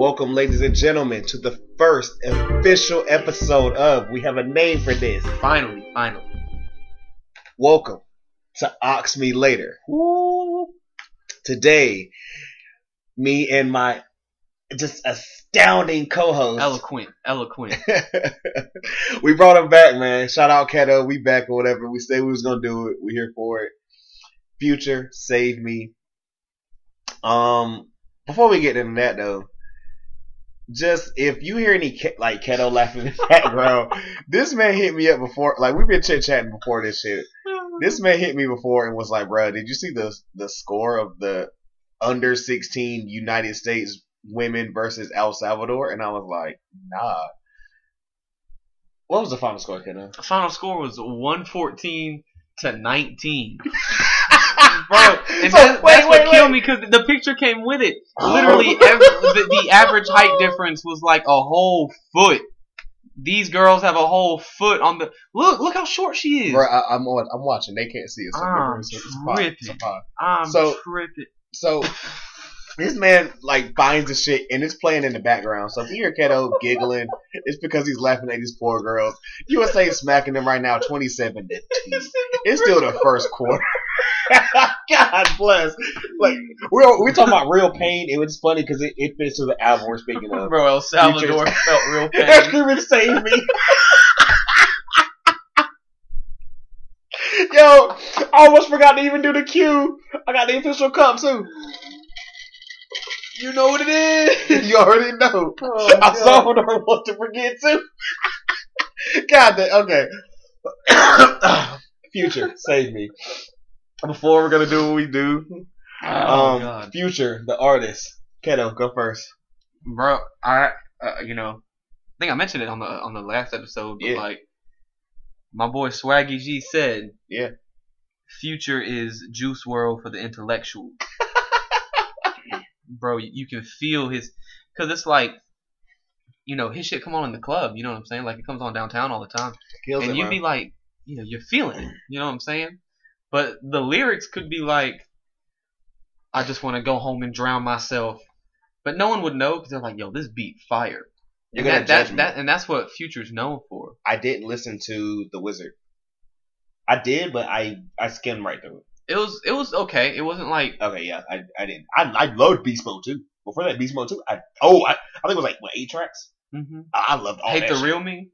Welcome, ladies and gentlemen, to the first official episode of We Have a Name for This. Finally, finally. Welcome to Ox Me Later. Today, me and my just astounding co-host. Eloquent, eloquent. we brought him back, man. Shout out Keto. We back or whatever. We said we was gonna do it. We here for it. Future, save me. Um, before we get into that though, just if you hear any ke- like Keto laughing in the background, this man hit me up before. Like we've been chit chatting before this shit. This man hit me before and was like, "Bro, did you see the the score of the under 16 United States women versus El Salvador?" And I was like, "Nah." What was the final score, Keto? The final score was 114 to 19. Bro, and So, that, wait, that's what wait, killed me because the picture came with it. Literally, every, the, the average height difference was like a whole foot. These girls have a whole foot on the look. Look how short she is. Bro, I, I'm on, I'm watching. They can't see it. So I'm it's, a- it's a pod. It's a tripping. I'm So- tripping. So this man like finds the shit and it's playing in the background. So if you hear Keto giggling, it's because he's laughing at these poor girls. USA is smacking them right now, twenty-seven to two. It's still the first quarter. God bless. Like we're we talking about real pain. It was funny because it, it fits to the album we're speaking of. Bro, El Salvador felt real pain. Everyone save me. Yo, I almost forgot to even do the cue. I got the official cup too. You know what it is. You already know. Oh, I saw what I want to forget too. God damn. Okay. Future, save me. Before we're gonna do what we do, Oh, um, God. Future, the artist, Keto, go first. bro. I, uh, you know, I think I mentioned it on the on the last episode, but Yeah. like, my boy Swaggy G said, Yeah. Future is Juice WRLD for the intellectual. bro, you, can feel his, cause it's like, you know, his shit come on in the club. You know what I'm saying? Like it comes on downtown all the time, Kills and it, you'd man. be like, you know, you're feeling it. You know what I'm saying? But the lyrics could be like, I just want to go home and drown myself. But no one would know because they're like, yo, this beat fire. You're And gonna that, that, judge me. that, and that's what Future's known for. I didn't listen to The Wizard. I did, but I I skimmed right through it. It was it was okay. It wasn't like Okay, yeah, I I didn't. I I loved Beast Mode too. Before that, Beast Mode too. I oh I, I think it was like what eight tracks. mhm. I, I loved all hate that the shit. real me.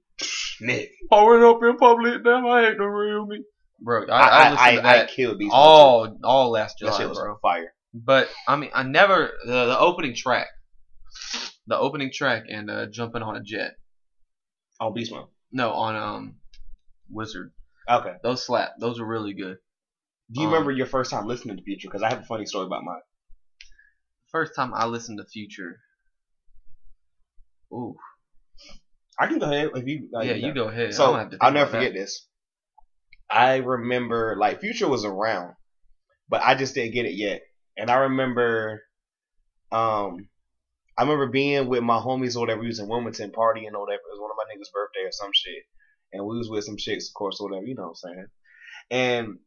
Nick. Pouring up in public, damn, I hate the real me. Bro, I, I I, I, listened I, to I that killed Beast Mode. all all last too. That shit was bro. fire. But I mean, I never the, the opening track, the opening track, and uh, jumping on a jet. On Beast Mode. No, on um, Wizard. Okay. Those slap. Those are really good. Do you Um, remember your first time listening to Future? Because I have a funny story about mine. First time I listened to Future. Ooh, I can go ahead if you. like, yeah, you go ahead. I So don't have to think I'll never about that. forget this. I remember like Future was around, but I just didn't get it yet. And I remember, um, I remember being with my homies or whatever. We was in Wilmington partying or whatever. It was one of my niggas' birthday or some shit, and we was with some chicks, of course, or whatever. You know what I'm saying?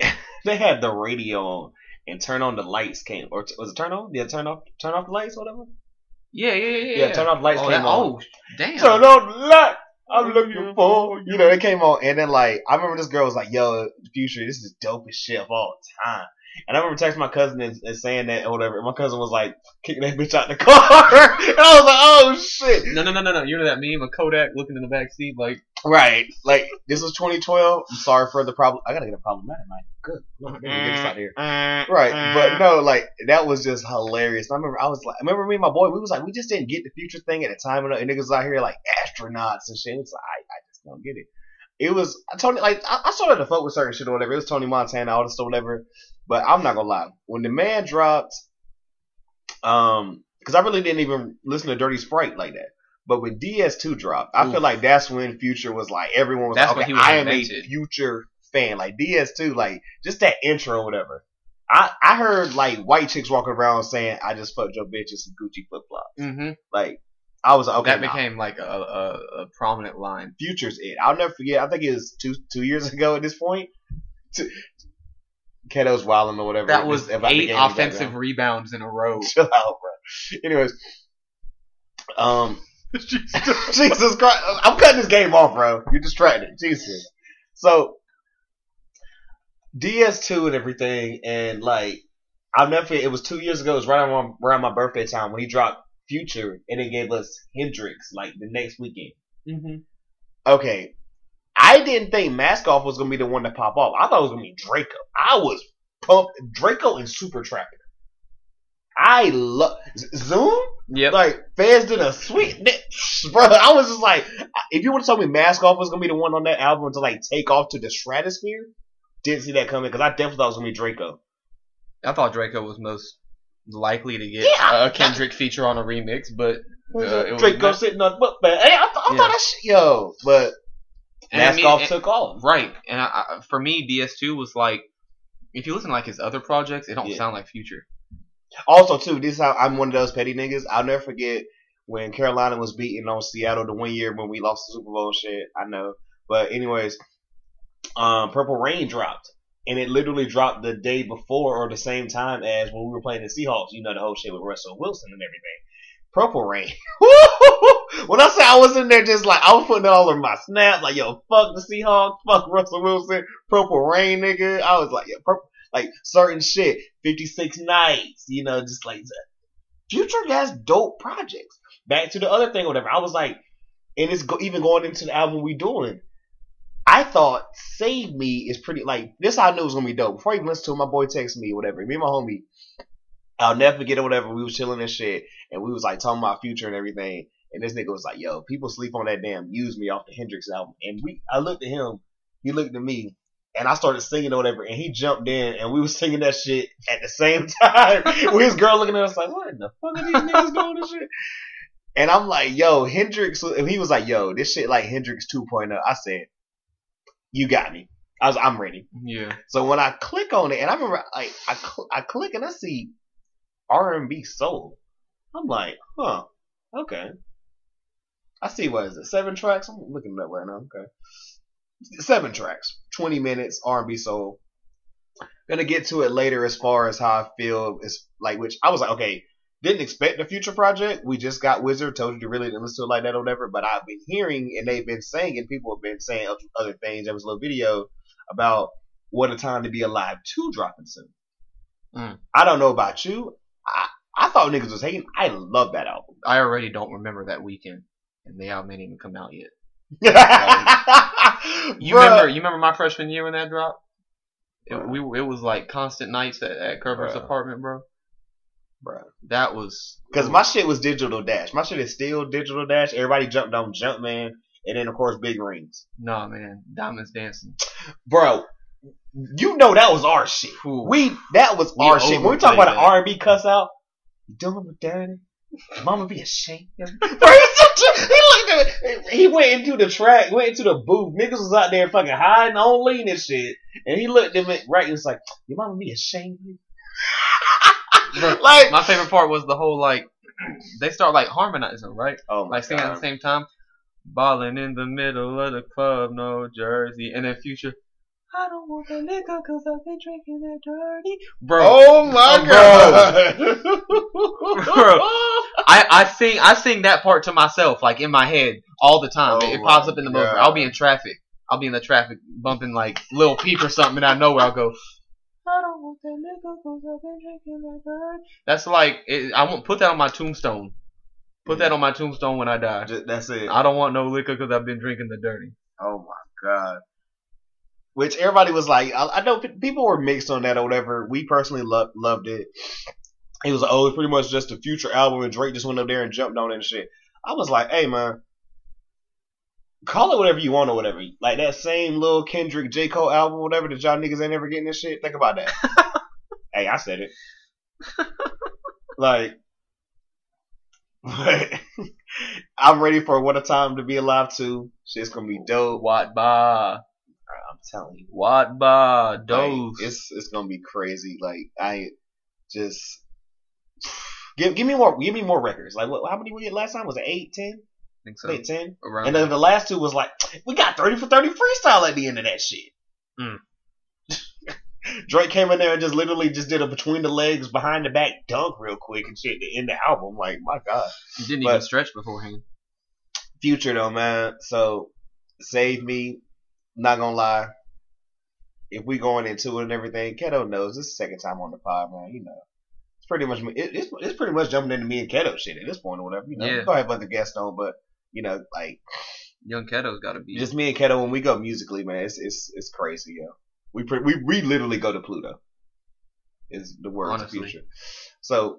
And they had the radio on, and turn on the lights came, or t- was it turn on? Yeah, turn off, turn off the lights, or whatever. Yeah, yeah, yeah. Yeah, turn off the lights oh, came that, on. oh, damn. Turn on the light. I'm looking for. You know, they came on, and then like I remember this girl was like, "Yo, Future, this is dope as shit of all time." And I remember texting my cousin and, and saying that or whatever. And my cousin was like kicking that bitch out the car, and I was like, "Oh shit!" No, no, no, no, no. You know that meme of Kodak looking in the back seat, like, Right, like this was 2012. I'm sorry for the problem. I gotta get a problematic mic. Good, Lord, get this out here. Mm, right, mm, but mm. no, like that was just hilarious. I remember I was like, I remember me and my boy, we was like, we just didn't get the future thing at the time, and, and niggas out here like astronauts and shit. It's like I, I just don't get it. It was Tony, like I, I started to fuck with certain shit or whatever. It was Tony Montana, all this stuff, whatever. But I'm not gonna lie, when the man dropped, um, because I really didn't even listen to Dirty Sprite like that. But when DS2 dropped, I feel like that's when Future was like everyone was That's like, okay, was I am a. Future fan. Like DS2, like just that intro or whatever. I I heard like white chicks walking around saying, "I just fucked your bitch in some Gucci flip flops." Mm-hmm. Like I was like, okay, that nah. became like a, a, a prominent line. Future's it. I'll never forget. I think it was two two years ago at this point. Two, Keto's wilding or whatever. That was eight game in the offensive rebounds in a row. Chill out, bro. Anyways, um, Jesus Christ, I'm cutting this game off, bro. You're distracted. Jesus. So DS2 and everything, and like I'll never. It was two years ago. It was right around, around my birthday time when he dropped Future, and it gave us Hendrix like the next weekend. mm-hmm. Okay, I didn't think Mask Off was gonna be the one to pop off. I thought it was gonna be Draco. I was pumped. Draco and Super Trapper. I love Zoom. Yep. Like Fez did a sweet, bro. I was just like, if you would have told me Mask Off was gonna be the one on that album to like take off to the stratosphere, didn't see that coming because I definitely thought it was gonna be Draco. I thought Draco was most likely to get Yeah. a Kendrick feature on a remix, but Uh, it was Draco Mask- sitting on book bag. Hey, I, th- I Yeah. thought that shit, yo, but And I Mask mean, Off and- took off. right. And I, I, for me, DS2 was like, if you listen to like his other projects, it don't Yeah. sound like Future. Also, too, this is how I'm one of those petty niggas. I'll never forget when Carolina was beating on Seattle the one year when we lost the Super Bowl shit. I know. But anyways, um, Purple Rain dropped. And it literally dropped the day before or the same time as when we were playing the Seahawks. You know, the whole shit with Russell Wilson and everything. Purple Rain. when I say I was in there just like, I was putting it all over my snap, like, yo, fuck the Seahawks, fuck Russell Wilson, Purple Rain, nigga. I was like, yeah, purple, like certain shit, 56 nights, you know, just like Future has dope projects. Back to the other thing, whatever. I was like, and it's go, even going into the album we doing. I thought Save Me is pretty like this. I knew was gonna be dope. Before I even listened to it, my boy texted me, whatever. Me and my homie, I'll never forget it. Whatever. We was chilling and shit, and we was like talking about Future and everything. And this nigga was like, "Yo, people sleep on that damn Use Me off the Hendrix album." And we, I looked at him, he looked at me, and I started singing or whatever, and he jumped in, and we was singing that shit at the same time. with his girl looking at us like, "What in the fuck are these niggas doing this shit?" And I'm like, "Yo, Hendrix," and he was like, "Yo, this shit like Hendrix 2.0." I said, "You got me." I was, I'm ready. Yeah. So when I click on it, and I remember, like, I cl- I click and I see R and B soul. I'm like, huh, okay. I see what is it, seven tracks? I'm looking it up right now. Okay, seven tracks, twenty minutes, R and B soul. Gonna get to it later as far as how I feel is like, which I was like, okay, didn't expect the future project. We just got Wizard, told you to really didn't listen to it like that or whatever. But I've been hearing and they've been saying, and people have been saying other things. There was a little video about what a time to be alive two dropping soon. Mm. I don't know about you. I, I thought niggas was hating. I love that album. I already don't remember that weekend, and the album ain't even come out yet. You Bruh. remember? You remember my freshman year when that dropped? It, we it was like constant nights at, at Kerber's Bruh. apartment, bro. Bro, That was Because my shit was digital dash. My shit is still digital dash. Everybody jumped on Jumpman, and then of course Big Rings. nah, man. Diamonds dancing. Bro, you know that was our shit. Ooh. We that was We our shit. When we talk about an. R and B cuss out, you doing with daddy? Mama be ashamed. of you." Bro, he's such a, he looked at he went into the track, went into the booth. Niggas was out there fucking hiding on lean and shit, and he looked at me right and was like, "Your mama be ashamed." of you?" like, My favorite part was the whole like they start like harmonizing, right? oh my Like singing at the same time. Balling in the middle of the club, no jersey, and then future. I don't want the liquor cause I've been drinking that dirty. Bro, oh my Oh, god, Bro. I, I sing I sing that part to myself, like in my head, all the time. Oh it, it oh pops up in the moment. God. I'll be in traffic. I'll be in the traffic bumping like Lil Peep or something, and I know where I'll go. I don't want that liquor cause I've been drinking that dirty. That's like it, I won't put that on my tombstone. Put that on my tombstone when I die. Just- That's it. I don't want no liquor because I've been drinking the dirty. Oh my god. Which everybody was like, I, I know pe- people were mixed on that or whatever. We personally lo- loved it. It was oh, it's pretty much just a future album, and Drake just went up there and jumped on it and shit. I was like, hey man, call it whatever you want or whatever. Like that same little Kendrick J Cole album, whatever that y'all niggas ain't ever getting this shit. Think about that. hey, I said it. like, but I'm ready for what a time to be alive too. Shit's gonna be dope. What ba? Telling you. What ba Like, it's it's gonna be crazy. Like I just give give me more give me more records. Like what, how many we get last time? Was it eight, ten? I think so. Eight, ten? Around And then the last two was like we got thirty for thirty freestyle at the end of that shit. Mm. Drake came in there and just literally just did a between the legs, behind the back dunk real quick and shit to end the album. Like my god. You didn't but- even stretch beforehand. Future though, man. So save me. Not gonna lie. If we going into it and everything, Keto knows this is the second time on the pod, man. You know, it's pretty much it, it's it's pretty much jumping into me and Keto shit at this point or whatever. You know, Yeah. we go have other guests on, but you know, like Young Keto's got to be. just me and Keto when we go musically, man, it's it's it's crazy, yo. We pre- we we literally go to Pluto. Is the word Honestly. future. So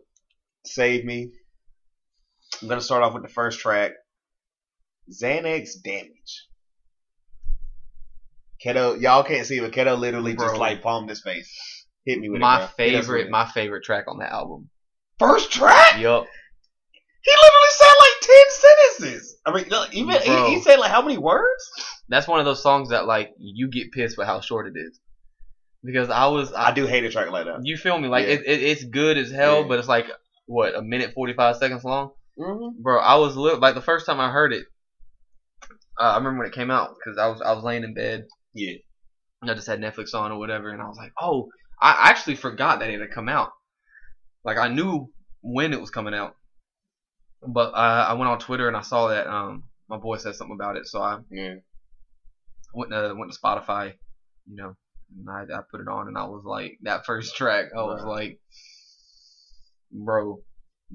save me. I'm gonna start off with the first track. Xanax damage. Keto, y'all can't see, but Keto literally just like palmed his face. Hit me with my bro. Hit us with favorite, my favorite track on the album. first track. Yup. He literally said like ten sentences. I mean, look, even Bro. he, he said like how many words? That's one of those songs that like you get pissed with how short it is. Because I was, I do hate a track like that. You feel me? Like Yeah. it, it, it's good as hell, Yeah. but it's like what a minute forty five seconds long, Mm-hmm. bro. I was li- like the first time I heard it. Uh, I remember when it came out because I was I was laying in bed. Yeah. I just had Netflix on or whatever, and I was like, oh, I actually forgot that it had come out. Like I knew when it was coming out, but uh, I went on Twitter and I saw that um my boy said something about it, so I Yeah. went to went to Spotify, you know, and I, I put it on, and I was like, that first track, I was Right. like, bro,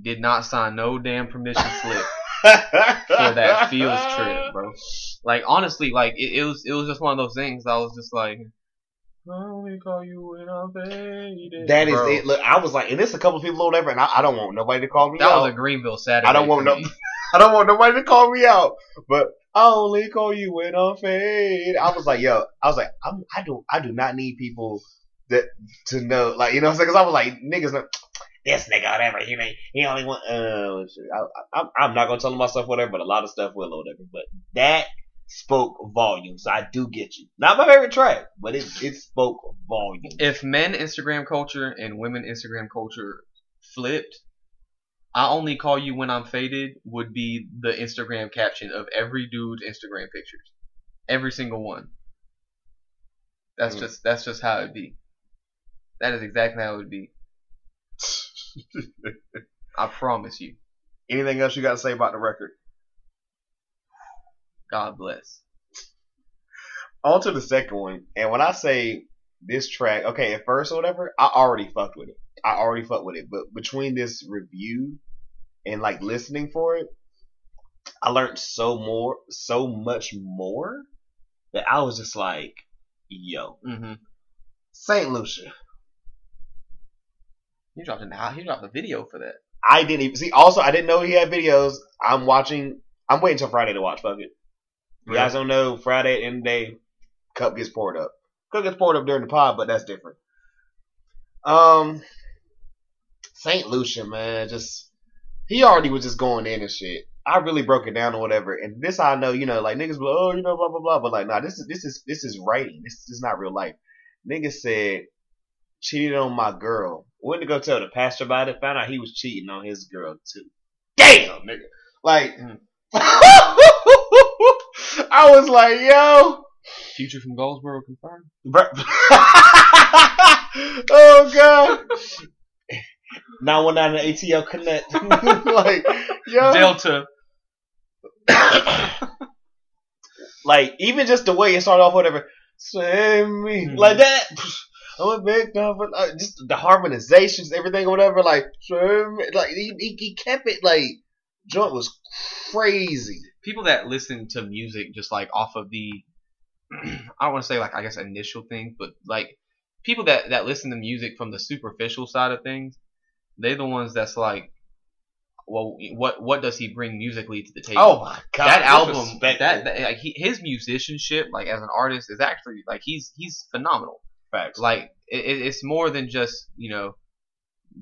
did not sign no damn permission slip for that fields trip, bro. Like honestly, like it, it was it was just one of those things. I was just like, I only call you when I'm faded. That is Bro, it. Look, I was like, and there's a couple people or whatever, and I, I don't want nobody to call me That out. was a Greenville Saturday. I don't want no- I don't want nobody to call me out, but I only call you when I'm fade. I was like, yo, I was like, I'm, I do, I do not need people that to know, like, you know, what I'm saying? Because I was like, niggas, this nigga, whatever, he may, he only want, uh. I, I, I'm- I'm not gonna tell him myself whatever, but a lot of stuff will or whatever. But that spoke volumes. I do get you. Not my favorite track, but it, it spoke volumes. If men Instagram culture and women Instagram culture flipped, I only call you when I'm faded would be the Instagram caption of every dude's Instagram pictures. Every single one. That's Mm. just that's just how it'd be. That is exactly how it would be. I promise you. Anything else you got to say about the record? God bless. on to the second one. And when I say this track, okay, at first or whatever, I already fucked with it. I already fucked with it. But between this review and like listening for it, I learned so more, so much more that I was just like, yo, hmm Saint Lucia. He dropped an he dropped a video for that. I didn't even see. Also, I didn't know he had videos. I'm watching. I'm waiting till Friday to watch. Fuck it. You guys don't know. Friday end of the day, cup gets poured up. Cup gets poured up during the pod, but that's different. Um, Saint Lucia, man, just he already was just going in and shit. I really broke it down or whatever, and this I know, you know, like niggas, like, oh, you know, blah blah blah, but like, nah, this is this is this is writing. This is not real life. Niggas said cheated on my girl. Went to go tell the pastor about it. Found out he was cheating on his girl too. Damn, nigga. Like. I was like, yo, Future from Goldsboro confirmed. Oh god. Now one on the ATL Connect. like, yo. Delta. like, even just the way it started off, whatever. Save me. Mhm. Like that. I'm a big uh, just the harmonizations, everything, whatever. Like. Like, he, he, he kept it, like, joint was crazy. People that listen to music just like off of the I don't want to say like I guess initial thing, but like people that that listen to music from the superficial side of things, they're the ones that's like, well, what what does he bring musically to the table? Oh my god. that album, that, that like he, his musicianship, like as an artist, is actually like he's he's phenomenal. Facts. Like it, it- it's more than just you know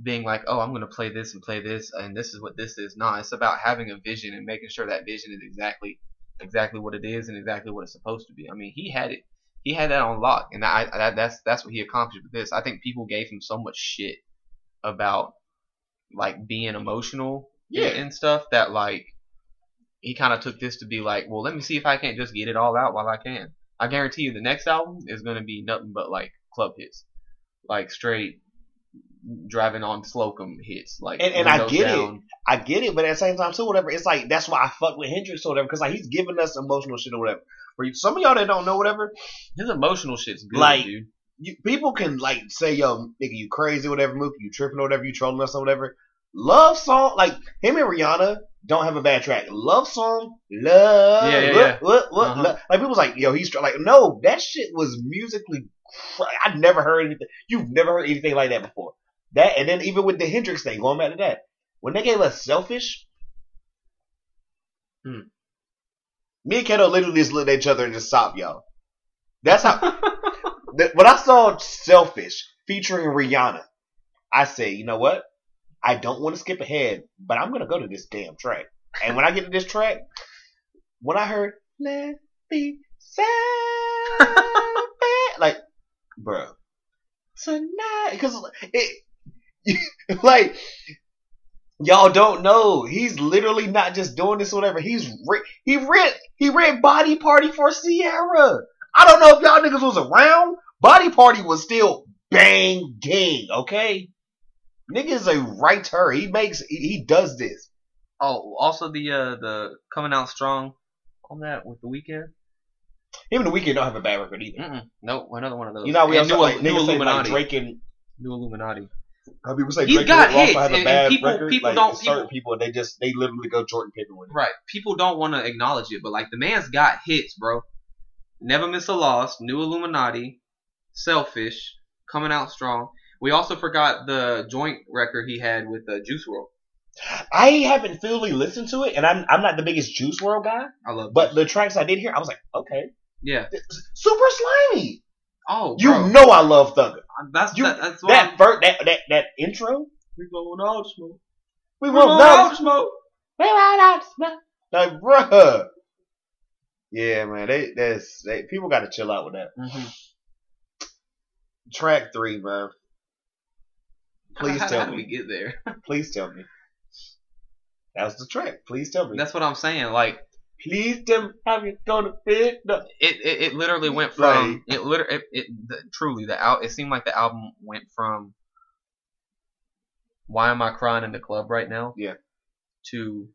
being like, oh, I'm gonna play this and play this, and this is what this is. Nah, it's about having a vision and making sure that vision is exactly exactly what it is and exactly what it's supposed to be. I mean, he had it. he had that on lock, and I, I that's that's what he accomplished with this. I think people gave him so much shit about like being emotional Yeah. and, and stuff that like he kind of took this to be like, well, let me see if I can't just get it all out while I can. I guarantee you, the next album is gonna be nothing but like club hits, like straight driving on Slocum hits, like And- and I get it. I get it, but at the same time too, whatever. It's like that's why I fuck with Hendrix or whatever, because like he's giving us emotional shit or whatever. For some of y'all that don't know whatever, His emotional shit's good, Like, dude. you, people can like say, "Yo, nigga, you crazy, whatever, Mookie, you tripping, or whatever, you trolling us or whatever." Love song, like him and Rihanna don't have a bad track. Love song, love, Yeah, yeah, yeah. what, what, Uh-huh. love. like people's like, "Yo, he's tr-" like, no, that shit was musically. Cra- I never heard anything. You've never heard anything like that before. That, and then even with the Hendrix thing, going back to that, when they gave us "Selfish," Hmm. me and Kato literally just looked at each other and just stopped, y'all. That's how. the, when I saw Selfish featuring Rihanna, I said, you know what? I don't want to skip ahead, but I'm gonna go to this damn track. And when I get to this track, when I heard "Let Me Selfish," like, bro, tonight, because it, like, y'all don't know. He's literally not just doing this, or whatever. He's re- he read he read Body Party for Ciara. I don't know if y'all niggas was around. Body Party was still bang banging, okay? Niggas a writer. He makes he, he does this. Oh, also the uh the coming out strong on that with the Weeknd. Him and the Weeknd don't have a bad record either. Mm-mm. Nope, another one of those. You know, we And also new, like, new say like Illuminati. Drake and new Illuminati. how people say He's Drake got and Rick hits, have a and- bad and people- record. people like, don't- certain people they just they literally go Jordan Pippen with it. Right. People don't want to acknowledge it, but like the man's got hits, bro. Never miss a loss. New Illuminati. Selfish. Coming out strong. We also forgot the joint record he had with uh, Juice WRLD. I haven't fully listened to it, and I'm I'm not the biggest Juice WRLD guy, I love. but Juice. the tracks I did hear, I was like, okay, yeah. super slimy. Oh, You bro. know I love Thugger. that's you- that, that's That first that that that intro, we going out smoke. we We won't going know. out smoke. We won't know smoke. Like, bruh. Yeah, man, they that's they, people got to chill out with that. Mm-hmm. Track three, man. Please how, tell how me. we get there? Please tell me. That was the track. Please tell me. That's what I'm saying. Like Please tell me how you gonna fit it, it, it literally went Like- from it literally it, it the, truly the out it seemed like the album went from why am I crying in the club right now? Yeah. To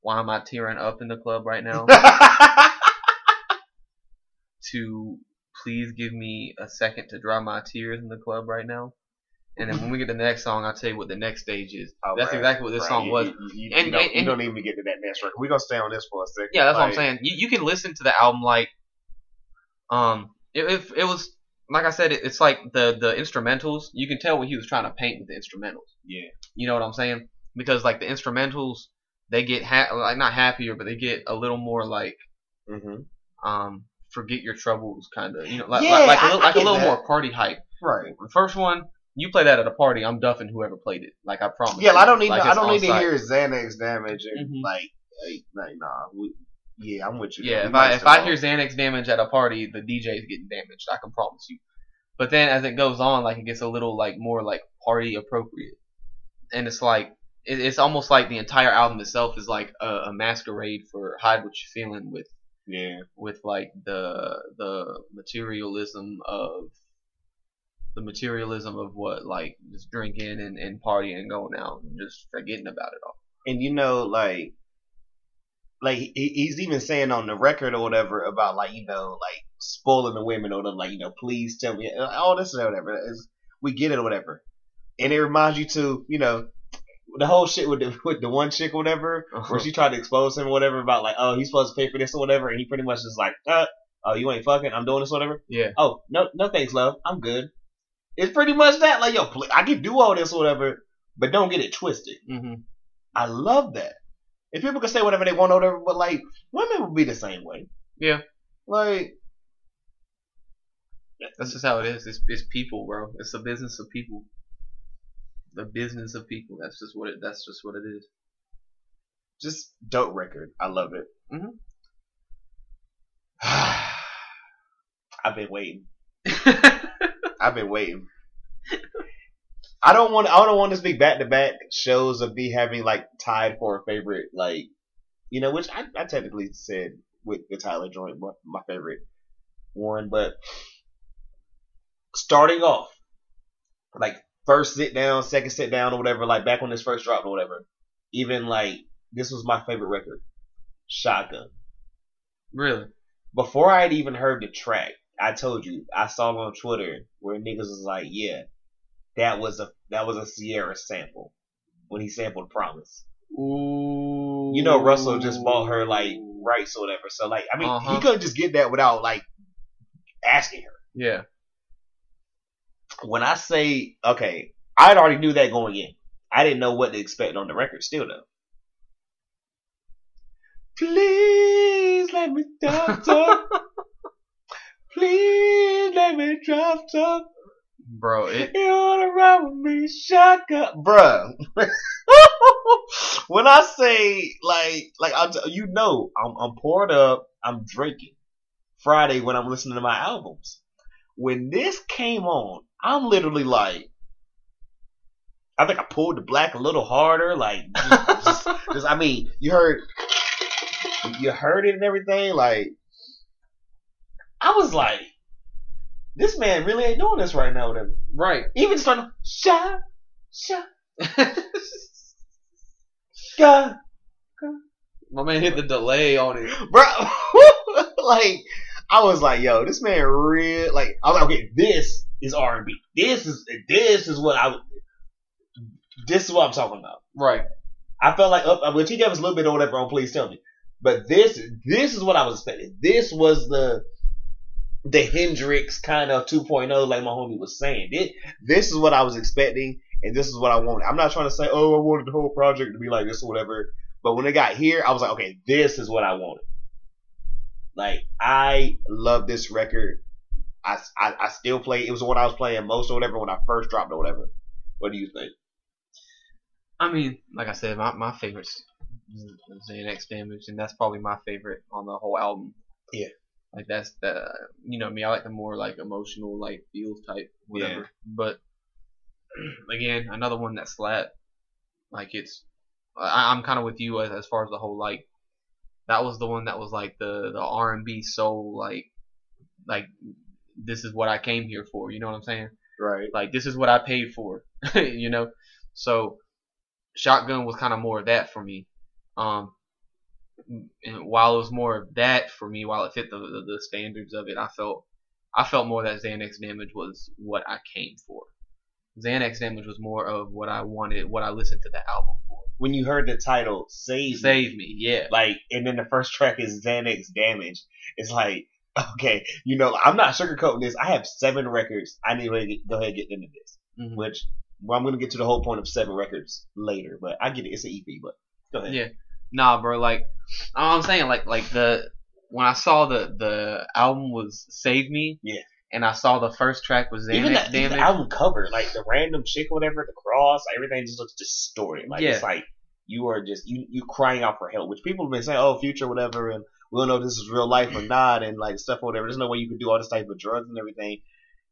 why am I tearing up in the club right now? to please give me a second to dry my tears in the club right now. And then when we get to the next song, I'll tell you what the next stage is. Oh, That's right, exactly what this right. song You- was. You, you, And- don't, and- you don't even get to that next record. We're gonna stay on this for a second. Yeah, that's what I'm saying. You, you can listen to the album like, um, it, it, it was like I said, it, it's like the the instrumentals. You can tell what he was trying to paint with the instrumentals. Yeah. You know what I'm saying? Because like the instrumentals, they get ha- like not happier, but they get a little more like hmm um forget your troubles kind of. You know, like Yeah, like, like a I- little, I like a little more party hype. Right. The first one, you play that at a party, I'm duffing whoever played it. Like I promise. Yeah, you. I don't need. Like, to, I don't on need to hear Xanax damage and Mhm. like, like, like, nah. We, yeah, I'm with you. Yeah, if I if I hear Xanax damage at a party, the DJ is getting damaged. I can promise you. But then as it goes on, like it gets a little like more like party appropriate, and it's like it, it's almost like the entire album itself is like a, a masquerade for hide what you're feeling with yeah, with like the the materialism of the materialism of what like just drinking and, and partying and going out and just forgetting about it all. and you know, like, like he's even saying on the record or whatever about like you know, like spoiling the women or whatever, like you know, please tell me all this or whatever. It's, we get it or whatever, and it reminds you to you know. The whole shit with the with the one chick or whatever, where she tried to expose him or whatever about like, oh, he's supposed to pay for this or whatever, and he pretty much is like, uh, oh, you ain't fucking, I'm doing this or whatever. Yeah. Oh, no, no thanks, love, I'm good. It's pretty much that, like, yo, I can do all this or whatever, but don't get it twisted. hmm I love that. If people can say whatever they want or whatever, but like, women will be the same way. Yeah. Like, That's just how it is. It's, it's people, bro. It's a business of people. The business of people. That's just what it. That's just what it is. just dope record. I love it. Mhm. I been waiting. I've been waiting. I don't want. I don't want this big back to back shows of me having like tied for a favorite. Like, you know, which I, I technically said with the Tyler joint, my, my favorite one. But starting off, like first sit down, second sit down, or whatever. Like back when this first dropped or whatever. Even like this was my favorite record, Shotgun. really? Before I had even heard the track, I told you I saw on Twitter where niggas was like, "Yeah, that was a that was a Ciara sample when he sampled Promise." Ooh. You know, Russell just bought her like rights or whatever. So like, I mean, Uh-huh. he couldn't just get that without like asking her. Yeah. When I say okay, I already knew that going in. I didn't know what to expect on the record. Still though. Please let me talk, talk. Please let me drop talk. Bro, it. You wanna ride with me, shotgun, bruh. when I say like, like I, you know, I'm, I'm poured up, I'm drinking. Friday when I'm listening to my albums. When this came on, I'm literally like, I think I pulled the black a little harder, like, just, just, just- I mean, you heard, you heard it and everything, like, I was like, this man really ain't doing this right now, whatever. Right. Even starting, shot, shot, God, My man hit the delay on it. bro. like, I was like, yo, this man real. Like, I was like, okay, this is R and B. This is this is what I. This is what I'm talking about. Right. I felt like up, which he gave us a little bit or whatever on Please Tell Me, but this this is what I was expecting. This was the the Hendrix kind of 2.0, like my homie was saying. This, this is what I was expecting, and this is what I wanted. I'm not trying to say, oh, I wanted the whole project to be like this or whatever. But when it got here, I was like, okay, this is what I wanted. Like I love this record. I, I, I still play. It was what I was playing most or whatever when I first dropped or whatever. What do you think? I mean, like I said, my my favorite's Xanax Damage, and that's probably my favorite on the whole album. Yeah. Like that's the you know me, I like the more like emotional, like feels type, whatever. But again, another one that slapped. Like it's, I, I'm kind of with you as, as far as the whole like, that was the one that was like the the R and B soul like, like this is what I came here for. You know what I'm saying? Right. Like this is what I paid for, you know. So shotgun was kind of more of that for me. Um, while it was more of that for me, while it fit the, the the standards of it, I felt I felt more that Xanax Damage was what I came for. Xanax Damage was more of what I wanted, what I listened to the album for. When you heard the title, Save, Me, Save me, yeah. like, and then the first track is Xanax Damage. It's like, okay, you know, I'm not sugarcoating this. I have seven records. I need to get- go ahead and get into this. Mhm. Which, well, I'm going to get to the whole point of seven records later, but I get it. It's an EP, but go ahead. Yeah. Nah, bro. Like, I'm saying, like, like the when I saw the the album was Save Me, Yeah. and I saw the first track was Xanax Even, the, even Damage. the album cover, like the random chick or whatever, the cross, everything just looks distorted. Like Yeah. it's like you are just you you crying out for help, which people have been saying, oh, future, whatever, and we don't know if this is real life or not, and like stuff or whatever. There's no way you can do all this type of drugs and everything.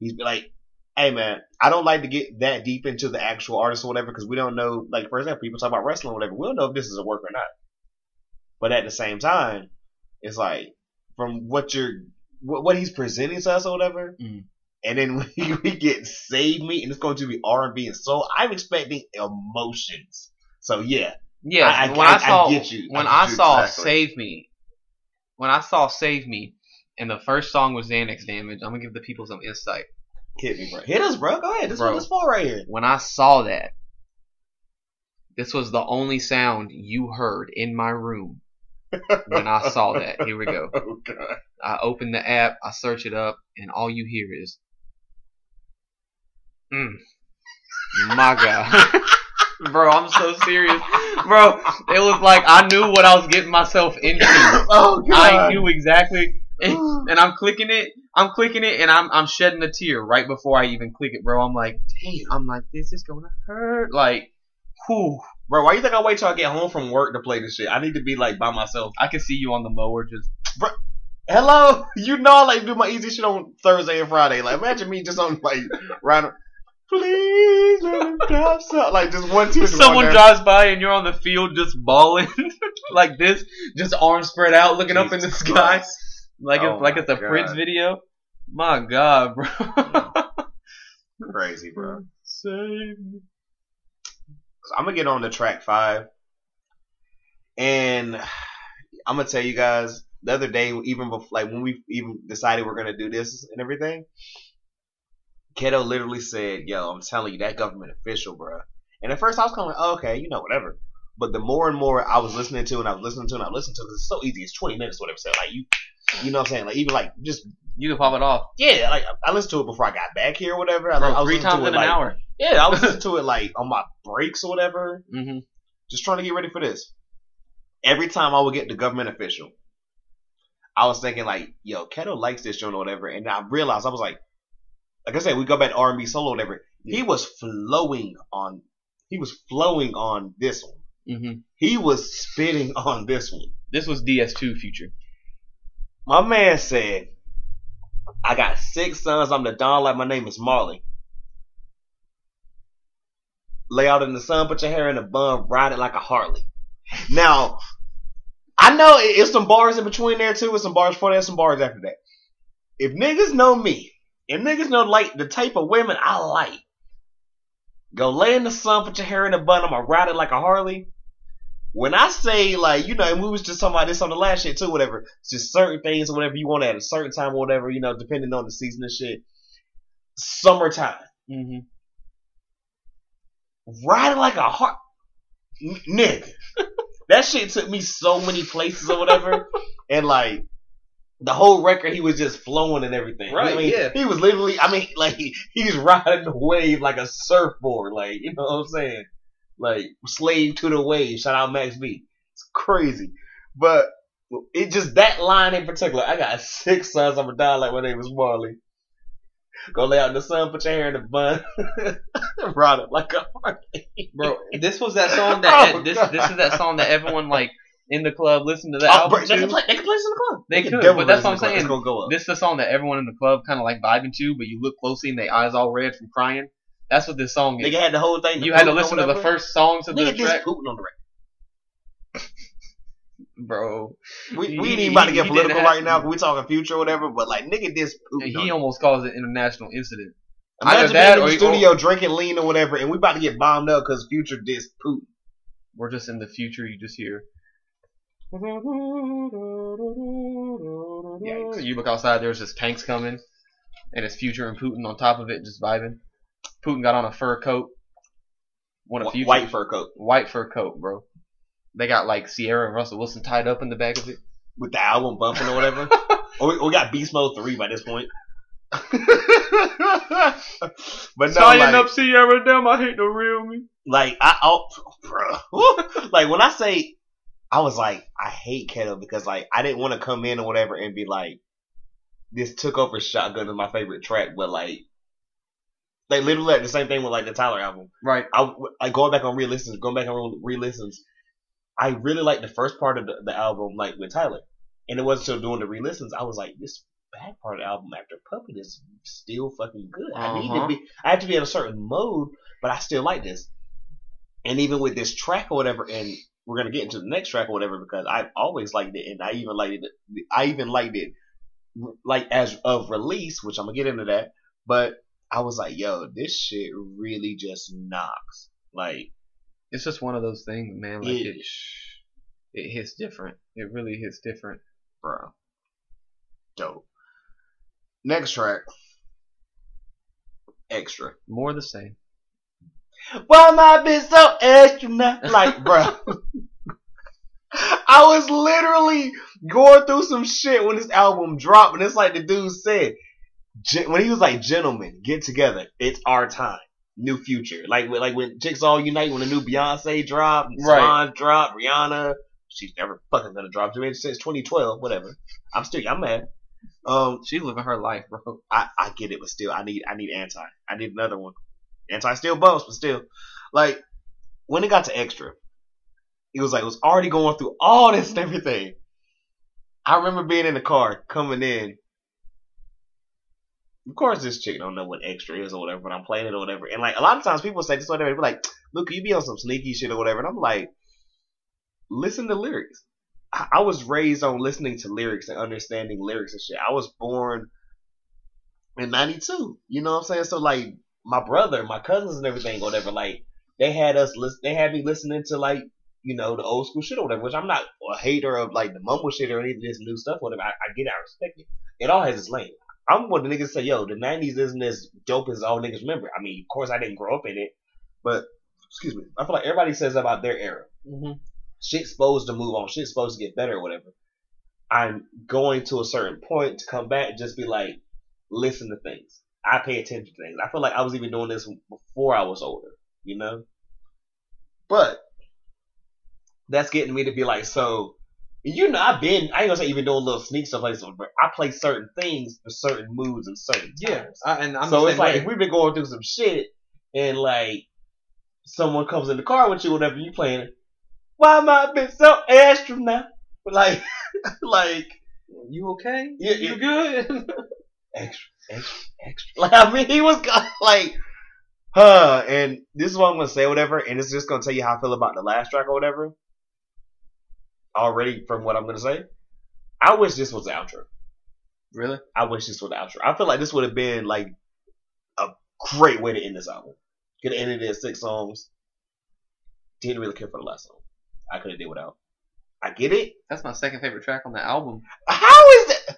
He's been like, hey man, I don't like to get that deep into the actual artist or whatever because we don't know. Like for example, people talk about wrestling or whatever. We don't know if this is a work or not. But at the same time, it's like from what you're what, what he's presenting to us or whatever. Mhm. And then we, we get Save Me, and it's going to be R and B and soul. I'm expecting emotions. So yeah, yeah. I- I- when I, I- I saw get you. when I I, saw exactly. Save Me, when I saw Save Me, and the first song was Xanax Damage, I'm gonna give the people some insight. hit me, bro. Hit us, bro. Go ahead. This is Bro. it's for right here. When I saw that, this was the only sound you heard in my room when I saw that. Here we go. Oh god. I open the app, I search it up, and all you hear is, mm, my God. Bro, I'm so serious. Bro, it was like I knew what I was getting myself into. oh god. I knew exactly. And, and I'm clicking it, I'm clicking it, and I'm I'm shedding a tear right before I even click it, bro. I'm like, damn, I'm like, this is gonna hurt. Like, whew. Bro, why you think I wait till I get home from work to play this shit? I need to be like by myself. I can see you on the mower just Bro, Hello, you know I like to do my easy shit on Thursday and Friday. Like imagine me just on like right. Please let me drop some like just one tear. Someone drives by and you're on the field just bawling like this, just arms spread out, looking up in the sky, like Oh it's like it's a God. Prince video. My God, bro. Crazy, bro. Save me. I'm gonna get on to track five, and I'm gonna tell you guys the other day, even before, like when we even decided we're gonna do this and everything, Keto literally said, "Yo, I'm telling you, that government official, bro." And at first I was kind of like, oh, "Okay, you know, whatever." But the more and more I was listening to, and I was listening to, and I was listening to, 'cause it's so easy. It's 20 minutes, whatever. So like you, you know what I'm saying? Like even like just You can pop it off, yeah, like I listened to it before I got back here, or whatever. I, bro. I was three times in an like hour. yeah, I was listening to it like on my breaks or whatever hmm just trying to get ready for this. Every time I would get the government official, I was thinking like, yo, Keto likes this joint or whatever, and I realized I was like, like I said, we go back to R and B solo or whatever. He was flowing on, he was flowing on this one. hmm He was spitting on this one. This was DS2 future. My man said, I got six sons. I'm the Don like my name is Marley. Lay out in the sun, put your hair in a bun, ride it like a Harley. Now, I know it's some bars in between there too, with some bars before that, some bars after that. If niggas know me, if niggas know like the type of women I like, go lay in the sun, put your hair in a bun, I'm gonna ride it like a Harley. When I say like, you know, and we was just talking about this on the last shit too, whatever. It's just certain things or whatever you want at a certain time or whatever, you know, depending on the season and shit. Summertime. hmm Riding like a heart N- nigga. that shit took me so many places or whatever. and like the whole record he was just flowing and everything. Right, I mean, yeah. He was literally I mean, like he, he's riding the wave like a surfboard, like, you know what I'm saying? Like slave to the wave. Shout out Max B. It's crazy. But it just that line in particular, I got six sons, I'm gonna die like my name is Marley. Go lay out in the sun, put your hair in a bun, ride it like a Harley. Bro, this was that song that Oh, this God. this is that song that everyone like in the club listened to that Oh, album bro, they can play. They can play this in the club. They can could, but that's what I'm in the club. saying. It's gonna go up. This is the song that everyone in the club kind of like vibing to, but you look closely and their eyes all red from crying. That's what this song is. Nigga had the whole thing. you had to listen to the first songs of the Nigga track, pooping on the record. bro. We, we ain't even about to get political right to. now because we talking future or whatever. But like, nigga, this. He almost caused an international incident. Imagine that being in the he- studio drinking lean or whatever, and we about to get bombed up because future dis poop. We're just in the future. You just hear. Yikes. You look outside. There's just tanks coming, and it's Future and Putin on top of it, just vibing. Putin got on a fur coat. One of Wh- Future White fur coat white fur coat, bro. They got like Ciara and Russell Wilson tied up in the back of it. with the album bumping or whatever. or we, we got Beast Mode three by this point. but no, Tying like, up Ciara down, I hate the real me. like I, oh, bro, like when I say, I was like, I hate Keto because like I didn't want to come in or whatever and be like, this took over Shotgun is my favorite track, but like, they literally like the same thing with like the Tyler album. Right. I like going back on re-listens, going back on re-listens. I really like the first part of the, the album, like with Tyler, and it wasn't until doing the re-listens I was like, this back part of the album after Puppet is still fucking good. I need to Uh-huh. be, I have to be in a certain mode, but I still like this. And even with this track or whatever, and we're gonna get into the next track or whatever because I've always liked it, and I even liked it. I even liked it like as of release, which I'm gonna get into that. But I was like, yo, this shit really just knocks. Like, It's just one of those things, man. Like it, it, it hits different. It really hits different. bro, dope. Next track, extra. More the same. Why am I being so extra now? Like, bro. I was literally going through some shit when this album dropped, and it's like the dude said, when he was like, "Gentlemen, get together. It's our time. New future." Like, when- like when chicks all unite when the new Beyonce dropped, Right. Dropped, Rihanna. She's never fucking gonna drop to me since 2012. Whatever. I'm still, I'm mad. Um, She's living her life, bro. I, I get it, but still, I need I need anti. I need another one. Anti still bumps, but still, like when it got to extra, it was like it was already going through all this and everything. I remember being in the car coming in. Of course, this chick don't know what extra is or whatever, but I'm playing it or whatever. And like a lot of times, people say this or whatever. They like, "Look, you be on some sneaky shit or whatever," and I'm like, "Listen to lyrics." I, I was raised on listening to lyrics and understanding lyrics and shit. I was born in '92. You know what I'm saying? So like, my brother, my cousins, and everything, or whatever. Like, they had us listen. They had me listening to like you know, the old school shit or whatever, which I'm not a hater of like the mumble shit or any of this new stuff, whatever. I, I get it, I respect it. It all has its lane. I'm one of the niggas say, yo, the 90s isn't as dope as all niggas remember. I mean, of course, I didn't grow up in it, but, excuse me, I feel like everybody says about their era. Mm-hmm. Shit's supposed to move on, shit's supposed to get better or whatever. I'm going to a certain point to come back and just be like, listen to things. I pay attention to things. I feel like I was even doing this before I was older, you know? But that's getting me to be like, so you know, I've been I ain't gonna say even doing little sneak stuff like this, but I play certain things for certain moods and certain Yeah, times. I, and I'm so it's like if we've been going through some shit and like someone comes in the car with you, whatever you playing, it, why am I been so extra now? Like, like you okay? Yeah, you good? extra, extra, extra. Like I mean, he was like, huh. And this is what I'm gonna say, whatever. And it's just gonna tell you how I feel about the last track or whatever. Already from what I'm gonna say, I wish this was the outro. really? I wish this was the outro. I feel like this would have been like a great way to end this album. Could have ended it at six songs. Didn't really care for the last song. I could have did without. I get it. That's my second favorite track on the album. How is that?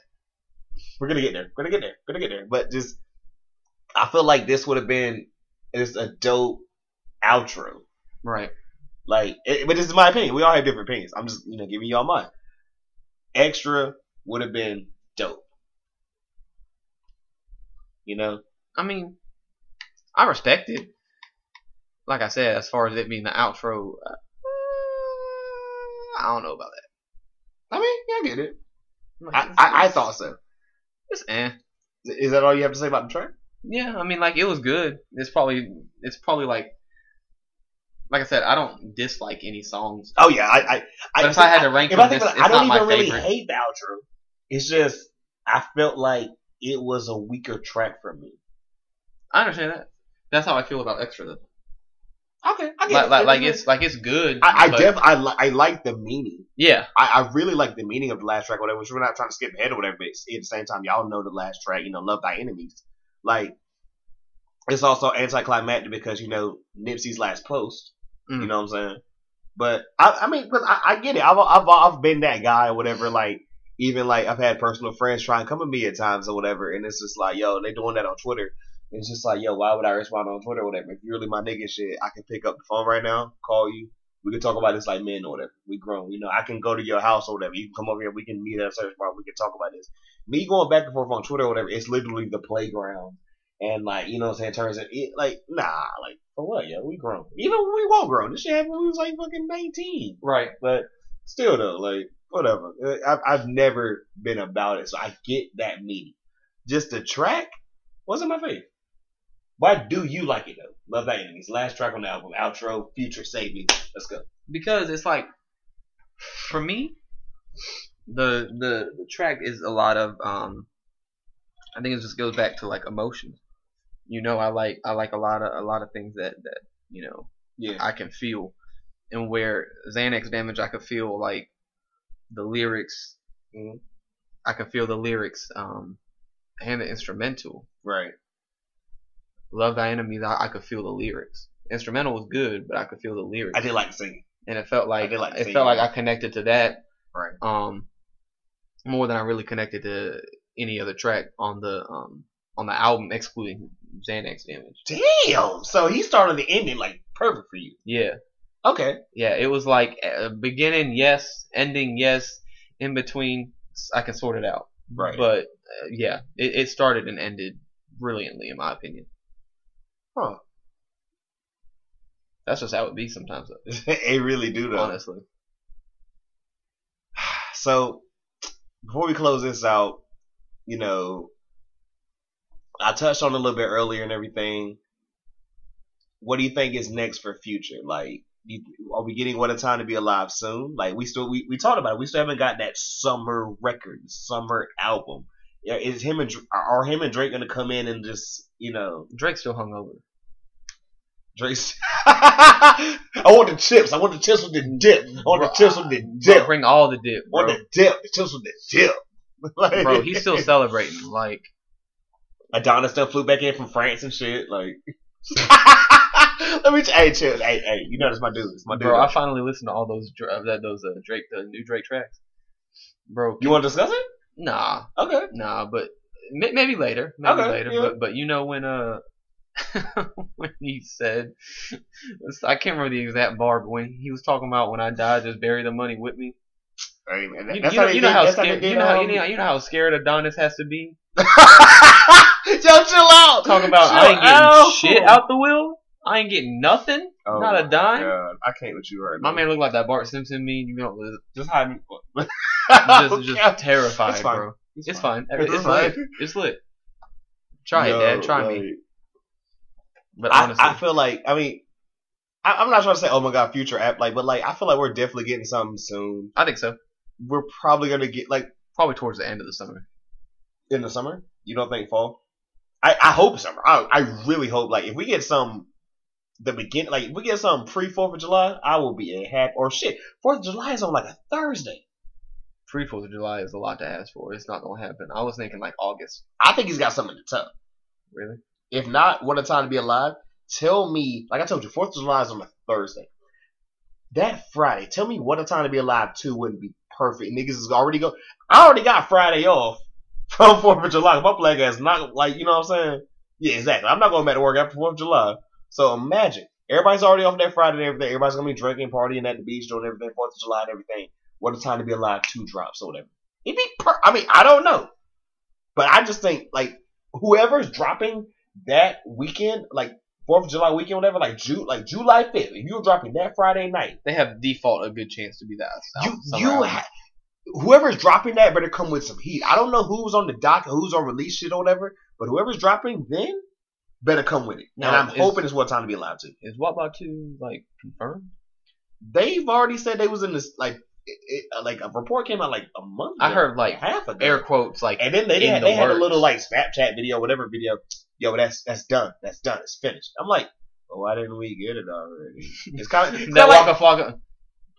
We're gonna get there. We're gonna get there. We're gonna get there. But just, I feel like this would have been just a dope outro. Right. Like, it, but this is my opinion. We all have different opinions. I'm just, you know, giving y'all mine. Extra would have been dope. You know, I mean, I respect it. Like I said, as far as it being the outro, uh, I don't know about that. I mean, yeah, I get it. Like, I, I, I thought so. It's eh. Is that all you have to say about the track? Yeah, I mean, like it was good. It's probably, it's probably like, like I said, I don't dislike any songs. Oh yeah, I, I, I But if I had to rank them, I this- about it, I don't not even my really favorite. hate outro. It's just I felt like it was a weaker track for me. I understand that. That's how I feel about Extra though. Okay, I get Like, like, like it's like it's good. I, I def I, li- I like the meaning. yeah, I, I really like the meaning of the last track, whatever. Which we're not trying to skip ahead or whatever. But at the same time, y'all know the last track. You know, love thy enemies. Like it's also anticlimactic because you know Nipsey's last post. Mm. You know what I'm saying? But I, I mean, but I, I get it. I've, I've I've been that guy or whatever. Like even like I've had personal friends try and come at me at times or whatever, and it's just like, yo, they doing that on Twitter. It's just like, yo, why would I respond on Twitter or whatever? If you're really my nigga shit, I can pick up the phone right now, call you. We can talk about this like men or whatever. We grown. You know, I can go to your house or whatever. You can come over here. We can meet at a search bar. We can talk about this. Me going back and forth on Twitter or whatever, it's literally the playground. And like, you know what I'm saying? Turns it, it like, nah, like, for what, yo? We grown. Even when we won't grown. This shit happened when we was like fucking 19. right. But still though, like, whatever. Uh, I've, I've never been about it, so I get that meaning. Just the track wasn't my favorite. Why do you like it though? Love that enemies. Last track on the album, outro, future, save me. Let's go. because it's like for me the the the track is a lot of um I think it just goes back to like emotions. You know, I like I like a lot of a lot of things that that you know Yeah. I can feel, and where Xanax damage I could feel like the lyrics. Mhm. I could feel the lyrics um and the instrumental. Right. Love Thy Enemies, I, I could feel the lyrics. Instrumental was good, but I could feel the lyrics. I did like singing. and it felt like, like it seeing felt like. I connected to that Right. um more than I really connected to any other track on the um on the album excluding Xanax Damage. Damn. So he started the ending like perfect for you. Yeah, Okay. yeah, it was like uh, beginning yes, ending yes, in between I can sort it out. Right. But uh, yeah, it, it started and ended brilliantly in my opinion. Huh. That's just how it be sometimes, though, it really do though. honestly. So before we close this out, you know, I touched on a little bit earlier and everything. What do you think is next for Future? Like, you, are we getting What a Time to Be Alive soon? Like we still we, we talked about it. We still haven't got that summer record, summer album. Is him and are him and Drake gonna come in and just you know Drake's still hungover. Drake's? I want the chips. I want the chips with the dip. I want the chips with the Bro, dip. bring all the dip, I want the dip. The chips with the dip. Like- Bro, he's still celebrating. Like, Adonis still flew back in from France and shit. Like, let me. Hey, chill. Hey, hey. You know that's my dude. It's my dude. bro, I finally listened to all those that those uh, Drake the new Drake tracks. Bro, you want to discuss it? nah, Okay. nah, but may- maybe later, maybe Okay, later. yeah. But but you know when uh when he said I can't remember the exact bar, but when he was talking about when I die, just bury the money with me. Hey, man, You, you know, you know how scared you know how, you know you know how scared Adonis has to be. Yo, chill out. Talk about Chill I ain't getting out. shit out the will. I ain't getting nothing. Oh not a dime. God, I can't with you right My now. man look like that Bart Simpson meme. You know, just hide me. just just terrified, It's fine. bro. It's fine. It's It's, fine. lit. It's lit. Try No, it, Dad. Try me. like, But I, honestly, I feel like I mean I, I'm not trying to say oh my god future app like but like I feel like we're definitely getting something soon. I think so. We're probably gonna get like Probably towards the end of the summer. in the summer. You don't think fall? I, I hope summer. I I really hope like if we get some the begin like if we get some pre Fourth of July, I will be a happy or shit. Fourth of July is on like a Thursday. Pre Fourth of July is a lot to ask for. It's not gonna happen. I was thinking like August. I think he's got something to tell. Really? If not, what a time to be alive. Tell me, like I told you, Fourth of July is on a Thursday. That Friday, tell me what a time to be alive too wouldn't be perfect. Niggas is already go. I already got Friday off from Fourth of July. My black ass not like you know what I'm saying. Yeah, exactly. I'm not going back to work after Fourth of July. So imagine everybody's already off that Friday and everything. Everybody's gonna be drinking, partying at the beach, doing everything Fourth of July and everything. What a time to be alive. Two drops or whatever. It'd be. Per- I mean, I don't know, but I just think like whoever's dropping that weekend, like Fourth of July weekend, whatever, like Ju- like July fifth. If you're dropping that Friday night, They have default a good chance to be that. you you album. ha- whoever's dropping that better come with some heat. I don't know who's on the dock, who's on release shit or whatever, but whoever's dropping then better come with it. No, and I'm it's- hoping it's what time to be allowed to. is what about two like confirmed? They've already said they was in this like it, it, like a report came out like a month. I heard like half ago. air quotes like And then they had, the they had a little like Snapchat video, whatever video. Yo, that's that's done. That's done. It's finished. I'm like, well, why didn't we get it already? It's kind of that like, Waka Flocka.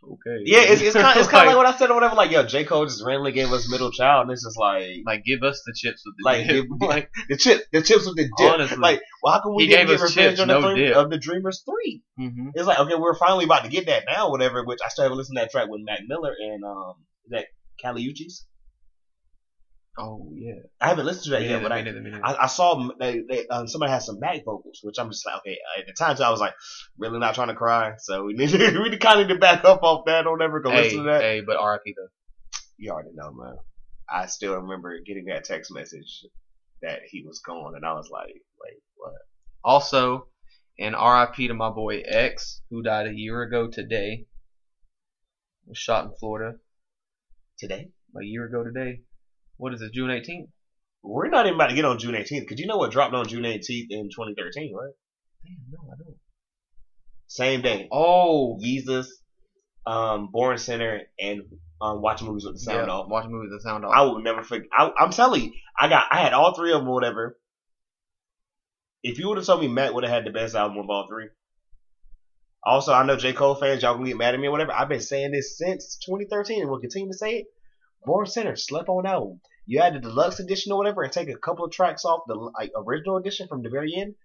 Okay. yeah, it's it's kind it's kind of like what I said or whatever. Like, yo, J Cole just randomly gave us middle child, and it's just like like give us the chips with the Like, dip. give- like the chip, the chips with the dip. Honestly. Like, well, how come we didn't get us Revenge chips, on the no of the Dreamers three? mhm. It's like, okay, we're finally about to get that now, whatever. Which I still haven't listened to that track with Mac Miller and um, that Kali Uchis's. Oh yeah. I haven't listened to that yet, but I, me. I, I saw they, they um, somebody had some back vocals, which I'm just like, okay. At the time, I was like, really not trying to cry, so we need to, we kind of need to back up off that. Don't ever go hey, listen to that. hey, but RIP though. You already know, man. I still remember getting that text message that he was gone, and I was like, wait, what? Also, and RIP to my boy X, who died a year ago today. Was shot in Florida Today? a year ago today. What is it? June 18th. We're not even about to get on June 18th, because you know what dropped on June 18th in 2013, right? Damn, no, I don't. Same day. Oh, Yeezus, um, Born Sinner, and um, Watch Movies with the Sound yeah, Off. Watching movies with the sound off. I will never forget. I, I'm telling you, I got, I had all three of them whatever. If you would have told me Mac would have had the best album of all three. Also, I know J. Cole fans, y'all gonna get mad at me or whatever. I've been saying this since 2013 and will continue to say it. Born Sinner, slept on album. You add the deluxe edition or whatever and take a couple of tracks off the like original edition from the very end.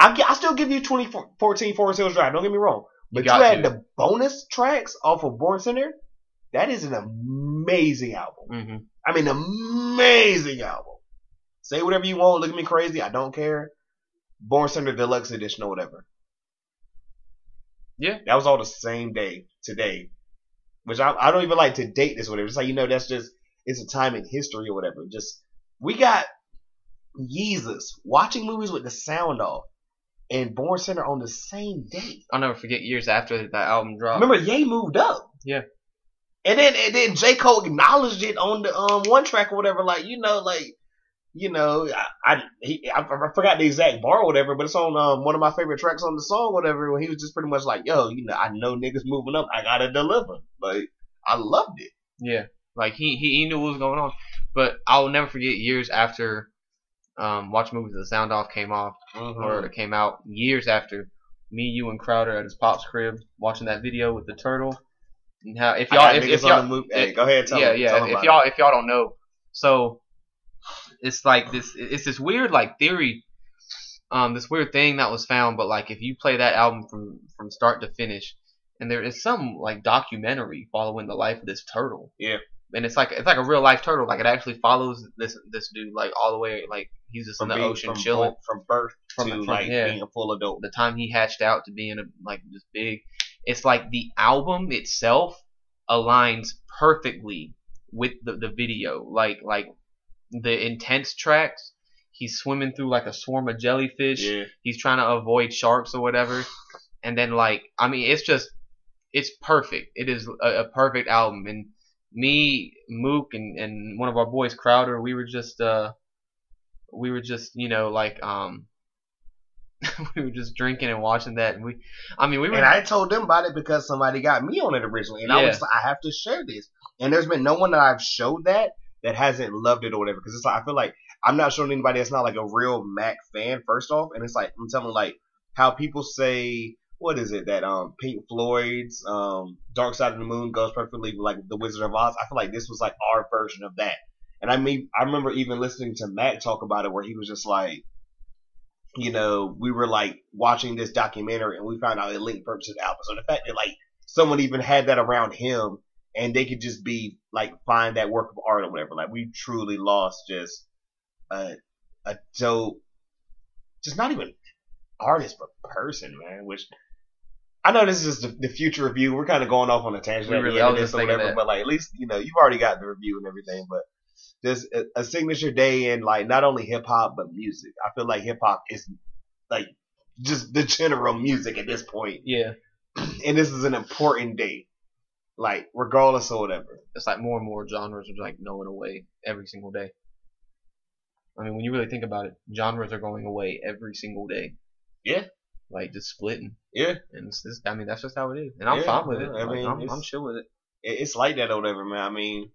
I, I still give you 2014 Forest Hills Drive. Don't get me wrong. But you, got add to. the bonus tracks off of Born Sinner. That is an amazing album. hmm I mean, amazing album. Say whatever you want. Look at me crazy. I don't care. Born Sinner Deluxe Edition or whatever. Yeah. That was all the same day today. Which I, I don't even like to date this or whatever. It's like, you know, that's just, it's a time in history or whatever. Just, we got Yeezus watching movies with the sound off and Born Sinner on the same day. I'll never forget years after that album dropped. Remember, Ye moved up. Yeah. And then and then J Cole acknowledged it on the um one track or whatever. Like you know, like you know, I I, he, I I forgot the exact bar or whatever, but it's on um, one of my favorite tracks on the song, whatever. When he was just pretty much like, "Yo, you know, I know niggas moving up, I gotta deliver." Like, I loved it. Yeah, like he, he he knew what was going on. But I'll never forget years after um, Watch Movies the Sound Off came off or it came out. Years after me, you, and Crowder at his pop's crib watching that video with the turtle. And how if y'all if, if y'all. Hey, go ahead, tell yeah me, yeah tell me if y'all if y'all don't know, so it's like this it's this weird like theory, um this weird thing that was found. But like if you play that album from from start to finish, and there is some like documentary following the life of this turtle. Yeah. And it's like it's like a real life turtle. Like it actually follows this this dude like all the way. Like he's just from in the being- ocean from, chilling. from birth From- to from- like yeah. being a full adult. The time he hatched out to being a like this big. It's like the album itself aligns perfectly with the, the video. Like like the intense tracks. He's swimming through like a swarm of jellyfish. Yeah, He's trying to avoid sharks or whatever. And then like I mean it's just it's perfect. It is a, a perfect album. And me, Mook, and, and one of our boys, Crowder, we were just uh we were just you know like um we were just drinking and watching that. And we I mean we were and I told them about it because somebody got me on it originally, and I was I have to share this. And there's been no one that I've showed that that hasn't loved it or whatever. Because it's like I feel like I'm not showing anybody that's not like a real Mac fan. First off, and it's like I'm telling like how people say what is it that um Pink Floyd's um Dark Side of the Moon goes perfectly with like the Wizard of Oz. I feel like this was like our version of that. And I mean, I remember even listening to Mac talk about it, where he was just like, you know, we were like watching this documentary and we found out it linked purpose to the album. So the fact that like someone even had that around him and they could just be like find that work of art or whatever. Like we truly lost just a a dope, just not even artist but person, man. Which I know this is just the, the future review. We're kind of going off on a tangent We really- end I of was this or whatever. that. But like at least you know you've already got the review and everything. But just a, a signature day in like not only hip hop but music. I feel like hip hop is like just the general music at this point, yeah. and this is an important day. Like regardless or whatever. It's like more and more genres are like going away every single day. I mean, when you really think about it, genres are going away every single day. Yeah. Like just splitting. Yeah. And it's just, I mean, that's just how it is. And I'm Yeah, fine with it. I Like, mean, I'm, I'm chill with it. it- it's like that or whatever, man. I mean,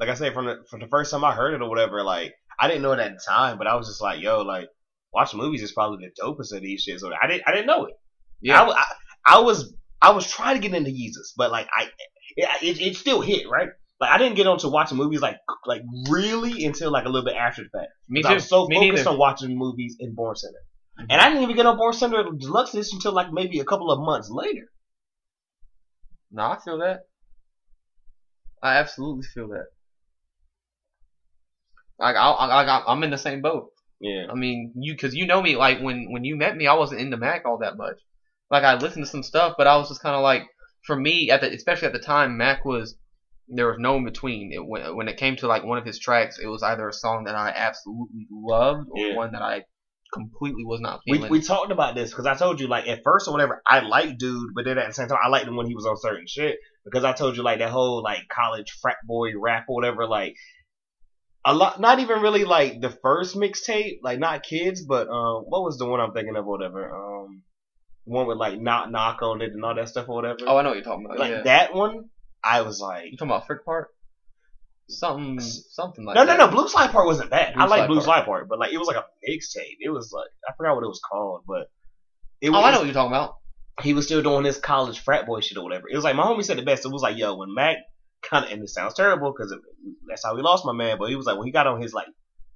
like I said, from the from the first time I heard it or whatever, like I didn't know it at the time, but I was just like, yo, like watch movies is probably the dopest of these shits. So I didn't I didn't know it. Yeah. I, I, I was I was trying to get into Yeezus, but like I it, it, it still hit right. Like I didn't get onto watching movies like like really until like a little bit after the fact. Me 'Cause too. I was so Me focused neither. on watching movies in Born Sinner. Mhm. And I didn't even get on Born Sinner Deluxe Edition until like maybe a couple of months later. No, I feel that. I absolutely feel that. Like I, I, I, I'm in the same boat. Yeah. I mean, you, cause you know me. Like when when you met me, I wasn't into Mac all that much. Like I listened to some stuff, but I was just kind of like, for me at the, especially at the time, Mac was there was no in between. It, when when it came to like one of his tracks, it was either a song that I absolutely loved or Yeah. one that I completely was not We, feeling. we talked about this because I told you like at first or whatever I liked dude, but then at the same time I liked him when he was on certain shit because I told you like that whole like college frat boy rap or whatever like a lot not even really like the first mixtape like not kids but um what was the one I'm thinking of or whatever um one with like knock knock on it and all that stuff or whatever oh, I know what you're talking about. like yeah. that one I was like You talking about Frick Park? Something, something like no that. no no Blue Slide Park wasn't bad Blue I like Blue. Slide Park but like it was like a mixtape it was like I forgot what it was called but it Oh, was I know what you're talking about. he was still doing his college frat boy shit or whatever. It was like my homie said the best. It was like, yo, when Mac kind of, and it sounds terrible because that's how we lost my man. But he was like, when he got on his like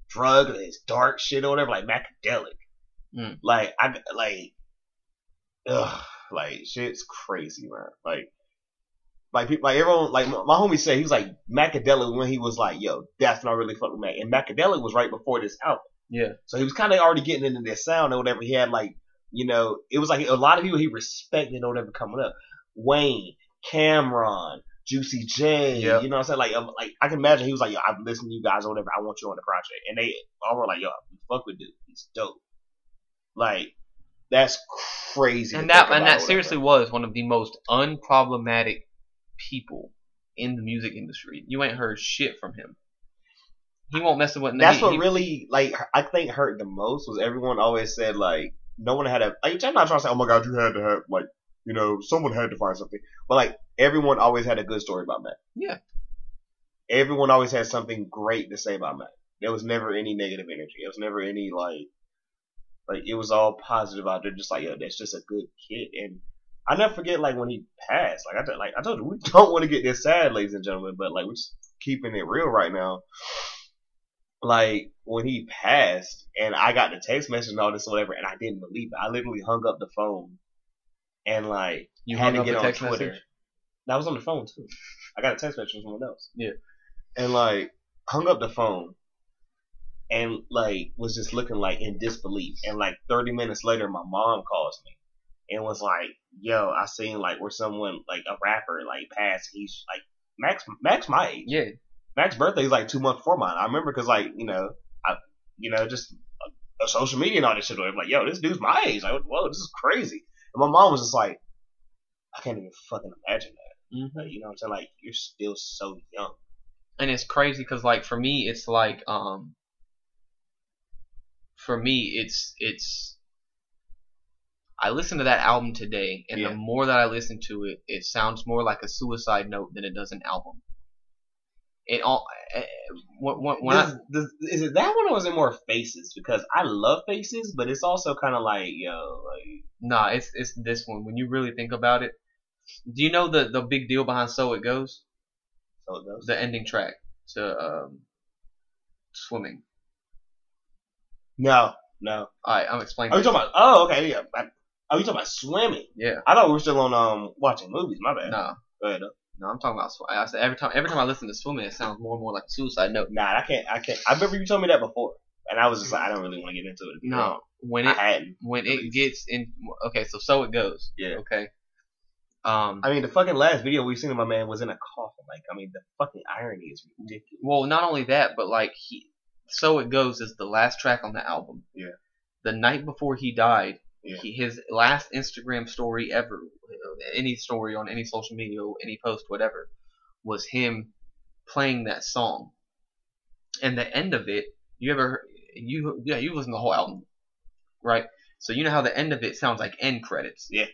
drug, his dark shit or whatever, like Macadelic, Mm. like I like, ugh, like shit's crazy, man. Like, like people, like everyone, like my, my homie said, he was like Macadelic when he was like, yo, that's not really fucking Mac. And Macadelic was right before this album. Yeah. So he was kind of already getting into this sound or whatever. He had like, you know, it was like a lot of people he respected or whatever coming up. Wayne, Cam'ron, Juicy J, Yep. you know what I'm saying? Like, um, like I can imagine he was like, yo, I've listened to you guys or whatever. I want you on the project. And they all were like, yo, fuck with dude. He's dope. Like, that's crazy. and that and that seriously was one of the most unproblematic people in the music industry. You ain't heard shit from him. he won't mess with. Nothing. That's he, what he- really like I think hurt the most was everyone always said like no one had a like I'm not trying to say oh my god you had to have like you know someone had to find something but like everyone always had a good story about Mac. Yeah. Everyone always had something great to say about Mac. There was never any negative energy. There was never any like like it was all positive out there. Just like yo, that's just a good kid. And I never forget like when he passed. Like I told- like I told you, we don't want to get this sad, ladies and gentlemen, but like we're just keeping it real right now. Like when he passed, and I got the text message and all this whatever, and I didn't believe it. I literally hung up the phone, and like you had to get on Twitter. message. That was on the phone too. I got a text message from someone else. Yeah. And like hung up the phone and like was just looking like in disbelief. And like 30 minutes later, my mom calls me and was like, "Yo, I seen like where someone like a rapper like passed. He's like Max. Max my age. Yeah, Max's birthday is like two months before mine. I remember because like you know I you know just uh, social media and all this shit. I'm like, yo, this dude's my age. Like, whoa, this is crazy. And my mom was just like, I can't even fucking imagine that. Mhm. Like, you know what I'm saying? Like, you're still so young. and it's crazy because like for me, it's like um. For me, it's it's. I listened to that album today, and Yeah. the more that I listen to it, it sounds more like a suicide note than it does an album. It all eh, when, when, when I, Does- does- is it that one or is it more Faces? Because I love Faces, but it's also kind of like, yo, like, Nah, it's it's this one. When you really think about it, do you know the the big deal behind "So It Goes"? so it goes. The ending track to um, "Swimming." No, no. All right, I'm explaining. Are you talking about? Oh, okay, yeah. I, are you talking about swimming? Yeah, I thought we were still on um watching movies. My bad. no, Go ahead. though. no, I'm talking about. Sw- I said every time every time I listen to "Swimming," it sounds more and more like suicide note. Nah, I can't. I can't. I remember you told me that before, and I was just like, I don't really want to get into it. No, when I it hadn't. when it gets in. Okay, so "So It Goes." Yeah. Okay. Um. I mean, the fucking last video we've seen of my man was in a coffin. Like, I mean, the fucking irony is ridiculous. Well, not only that, but like he, "So It Goes" is the last track on the album. Yeah. The night before he died, Yeah. he, his last Instagram story ever, any story on any social media, any post, whatever, was him playing that song. And the end of it, you ever you yeah you listen to the whole album, right? So you know how the end of it sounds like end credits. Yeah.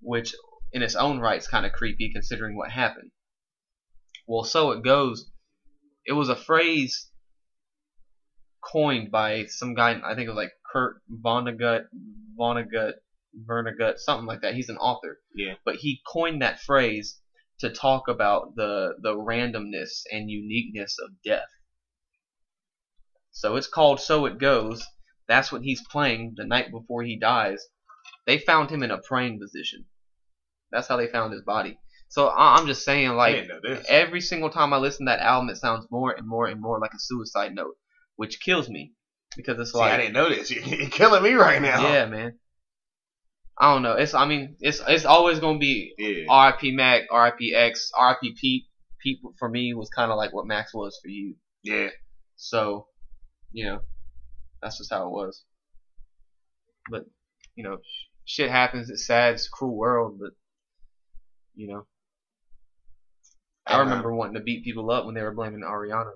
Which in its own right is kind of creepy considering what happened. Well, so it goes. It was a phrase coined by some guy. I think it was like Kurt Vonnegut, Vonnegut, Vernegut, something like that. He's an author. Yeah. But he coined that phrase to talk about the the randomness and uniqueness of death. So it's called So It Goes. That's what he's playing the night before he dies. They found him in a praying position. That's how they found his body. So I'm just saying, like, didn't know this. every single time I listen to that album, it sounds more and more and more like a suicide note, which kills me because it's See, like, I didn't know this. You're killing me right now. yeah, man. I don't know. It's, I mean, it's it's always gonna be Yeah. R.I.P. Mac, R.I.P. X, R.I.P. Peep. Peep for me was kind of like what Max was for you. Yeah. So, you know, that's just how it was. But, you know, sh- shit happens. It's sad. It's a cruel world. But, you know, I remember wanting to beat people up when they were blaming Ariana.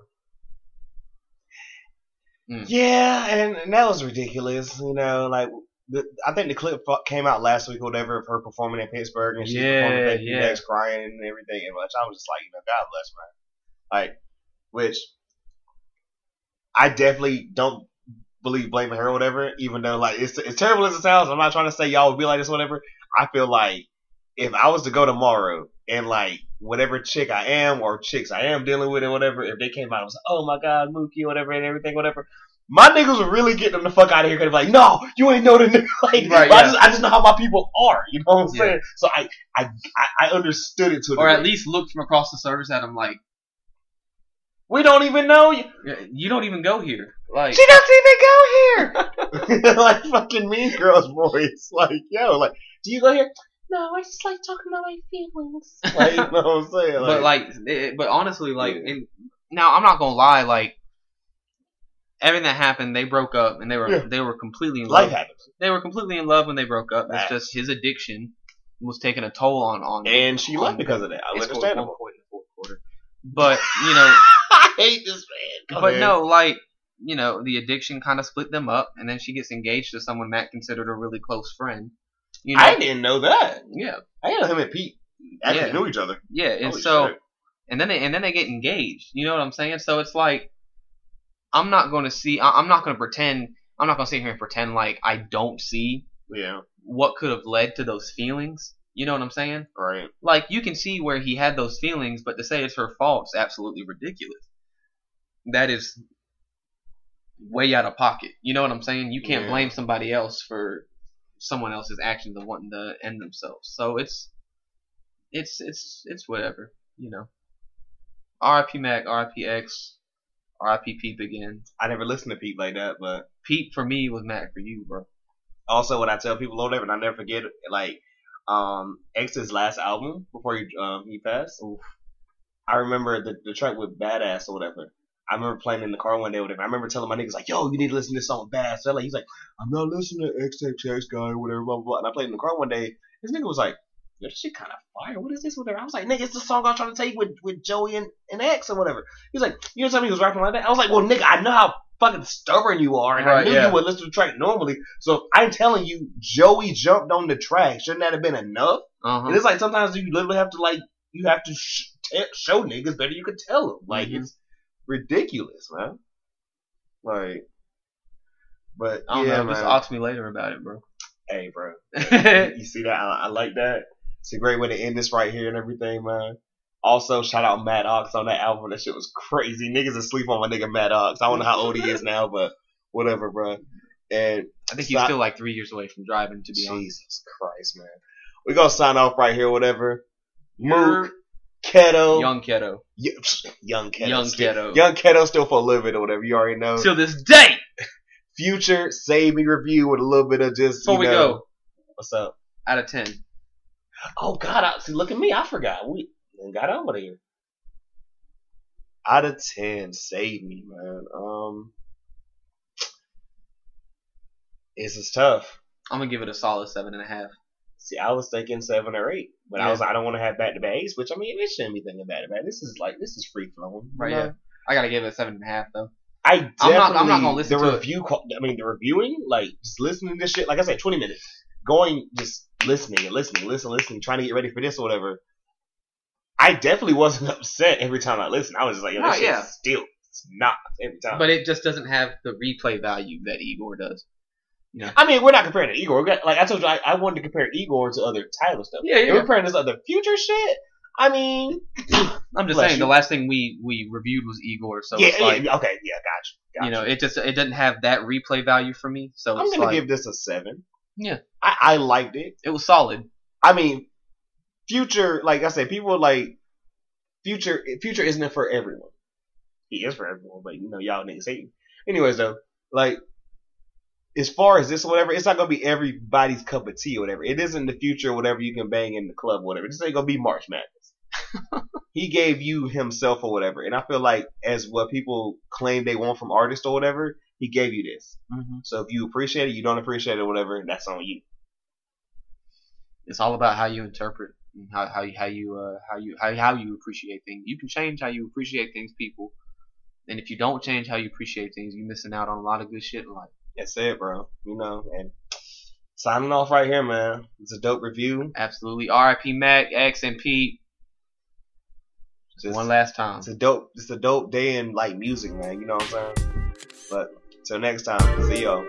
Mm. Yeah, and, and that was ridiculous. You know, like the, I think the clip came out last week or whatever of her performing in Pittsburgh and she's Yeah, performing Baby yeah. Next crying and everything. And much I was just like, you know, God bless man. Like, which I definitely don't believe blaming her or whatever. Even though like it's as terrible as it sounds, I'm not trying to say y'all would be like this or whatever. I feel like if I was to go tomorrow and like whatever chick I am or chicks I am dealing with or whatever, if they came out and was like, oh my god, Mookie, whatever, and everything, whatever, my niggas would really get them the fuck out of here because like, no, you ain't know the nigga. Like, Right, but I just I just know how my people are. You know what I'm Yeah. saying? So I, I I understood it to Or at least looked from across the service at them like, we don't even know you. you don't even go here. Like, She doesn't even go here. like fucking Mean Girls voice. Like yo, like do you go here? No, I just like talking about my feelings. Like you know what I'm saying? but like, it, but honestly, like, Yeah. and now I'm not gonna lie, like, everything that happened, they broke up, and they were Yeah. they were completely in life love. happens, They were completely in love when they broke up. It's Facts. just his addiction was taking a toll on on. and she on- left because of that. I understand. one point in the fourth quarter. But you know, I hate this man. Go but ahead. no, like you know, the addiction kind of split them up, and then she gets engaged to someone Mac considered a really close friend. You know, I didn't know that. yeah, I didn't know him and Pete actually Yeah. knew each other. yeah, and Holy so shit. and then they and then they get engaged. You know what I'm saying? So it's like I'm not going to see. I- I'm not going to pretend. I'm not going to sit here and pretend like I don't see yeah, what could have led to those feelings. You know what I'm saying? right. Like you can see where he had those feelings, but to say it's her fault is absolutely ridiculous. That is way out of pocket. You know what I'm saying? You can't Yeah. blame somebody else for someone else's actions of wanting to end themselves. So it's it's it's it's whatever, you know. R.I.P. Mac, R.I.P. X, R.I.P. Peep again. I never listened to Peep like that, but Peep for me was Mac for you, bro. also when I tell people whatever, and I never forget like um X's last album before he um he passed. Oof. I remember the the track with Badass or whatever. I remember playing in the car one day or whatever. I remember telling my niggas like, "Yo, you need to listen to this song Badass." So like, he's like, "I'm not listening to XXX guy or whatever." Blah blah. blah. And I played in the car one day. This nigga was like, "Yo, this shit kind of fire. What is this? Whatever." I was like, "Nigga, it's the song I was trying to take with with Joey and, and X or whatever." He's like, "You know, tell me he was rapping like that." I was like, "Well, nigga, I know how." Fucking stubborn you are, and I knew yeah. you would listen to the track normally. So I'm telling you, Joey jumped on the track. Shouldn't that have been enough? Uh-huh. And it's like sometimes you literally have to like you have to sh- t- show niggas better you could tell them. Like Mhm. it's ridiculous, man. Like, but I don't yeah, know. man. Just ask me later about it, bro. hey, bro, you, see that? I, I like that. It's a great way to end this right here and everything, man. Also, shout out Matt Ox on that album. That shit was crazy. Niggas asleep on my nigga Matt Ox. I don't know how old he is now, but whatever, bro. And I think he's Stop. still like three years away from driving, to be honest. Jesus Christ, man. we gonna sign off right here, whatever. Mook, Keto, young Keto. Y- young Keto, Young Keto. young Keto still for a little bit or whatever. You already know. Till this day! Future Save Me review with a little bit of just. Before we know, go, What's up? out of 10. Oh God! I, see, look at me. I forgot. We got over here. Out of ten, save me, man. Um, this is tough. I'm gonna give it a solid seven and a half. See, I was thinking seven or eight, but I Yeah. was I don't want to have back to back which I mean, it shouldn't be thinking back to back. This is like this is free flowing, Right, yeah. I gotta give it a seven and a half though. I definitely, I'm not- I'm not gonna listen the to review. qual- I mean, the reviewing, like just listening to this shit. Like I said, 20 minutes, going just listening and listening, listening, listening, trying to get ready for this or whatever. I definitely wasn't upset every time I listened. I was just like, Yo, this Oh, shit yeah. still it's not every time. But it just doesn't have the replay value that Igor does. I mean, we're not comparing to Igor. Got, like I told you, I, I wanted to compare Igor to other Tyler stuff. Yeah, If we're comparing this other future shit. I mean, I'm just saying you. the last thing we we reviewed was Igor, so yeah, it's like yeah, okay, yeah, gotcha. gotcha. you know it just it didn't have that replay value for me. So I'm gonna like give this a seven. Yeah. I, I liked it. it was solid. I mean, Future, like I said, people like Future. Future isn't it for everyone. He is for everyone, but you know y'all niggas hate. him. Anyways, though, like as far as this or whatever, it's not gonna be everybody's cup of tea or whatever. It isn't the future, or whatever you can bang in the club, or whatever. This ain't gonna be March Madness. he gave you himself or whatever, and I feel like as what people claim they want from artists or whatever, he gave you this. Mm-hmm. So if you appreciate it, you don't appreciate it, or whatever, that's on you. It's all about how you interpret, and how how you how you uh, how you how how you appreciate things. You can change how you appreciate things, people. And if you don't change how you appreciate things, you're missing out on a lot of good shit in life. That's it, bro. You know, and signing off right here, man. It's a dope review. Absolutely. R.I.P. Mac, X, and Peep. Just, One last time. it's a dope, it's a dope day in like music, man. You know what I'm saying? But till next time, see y'all.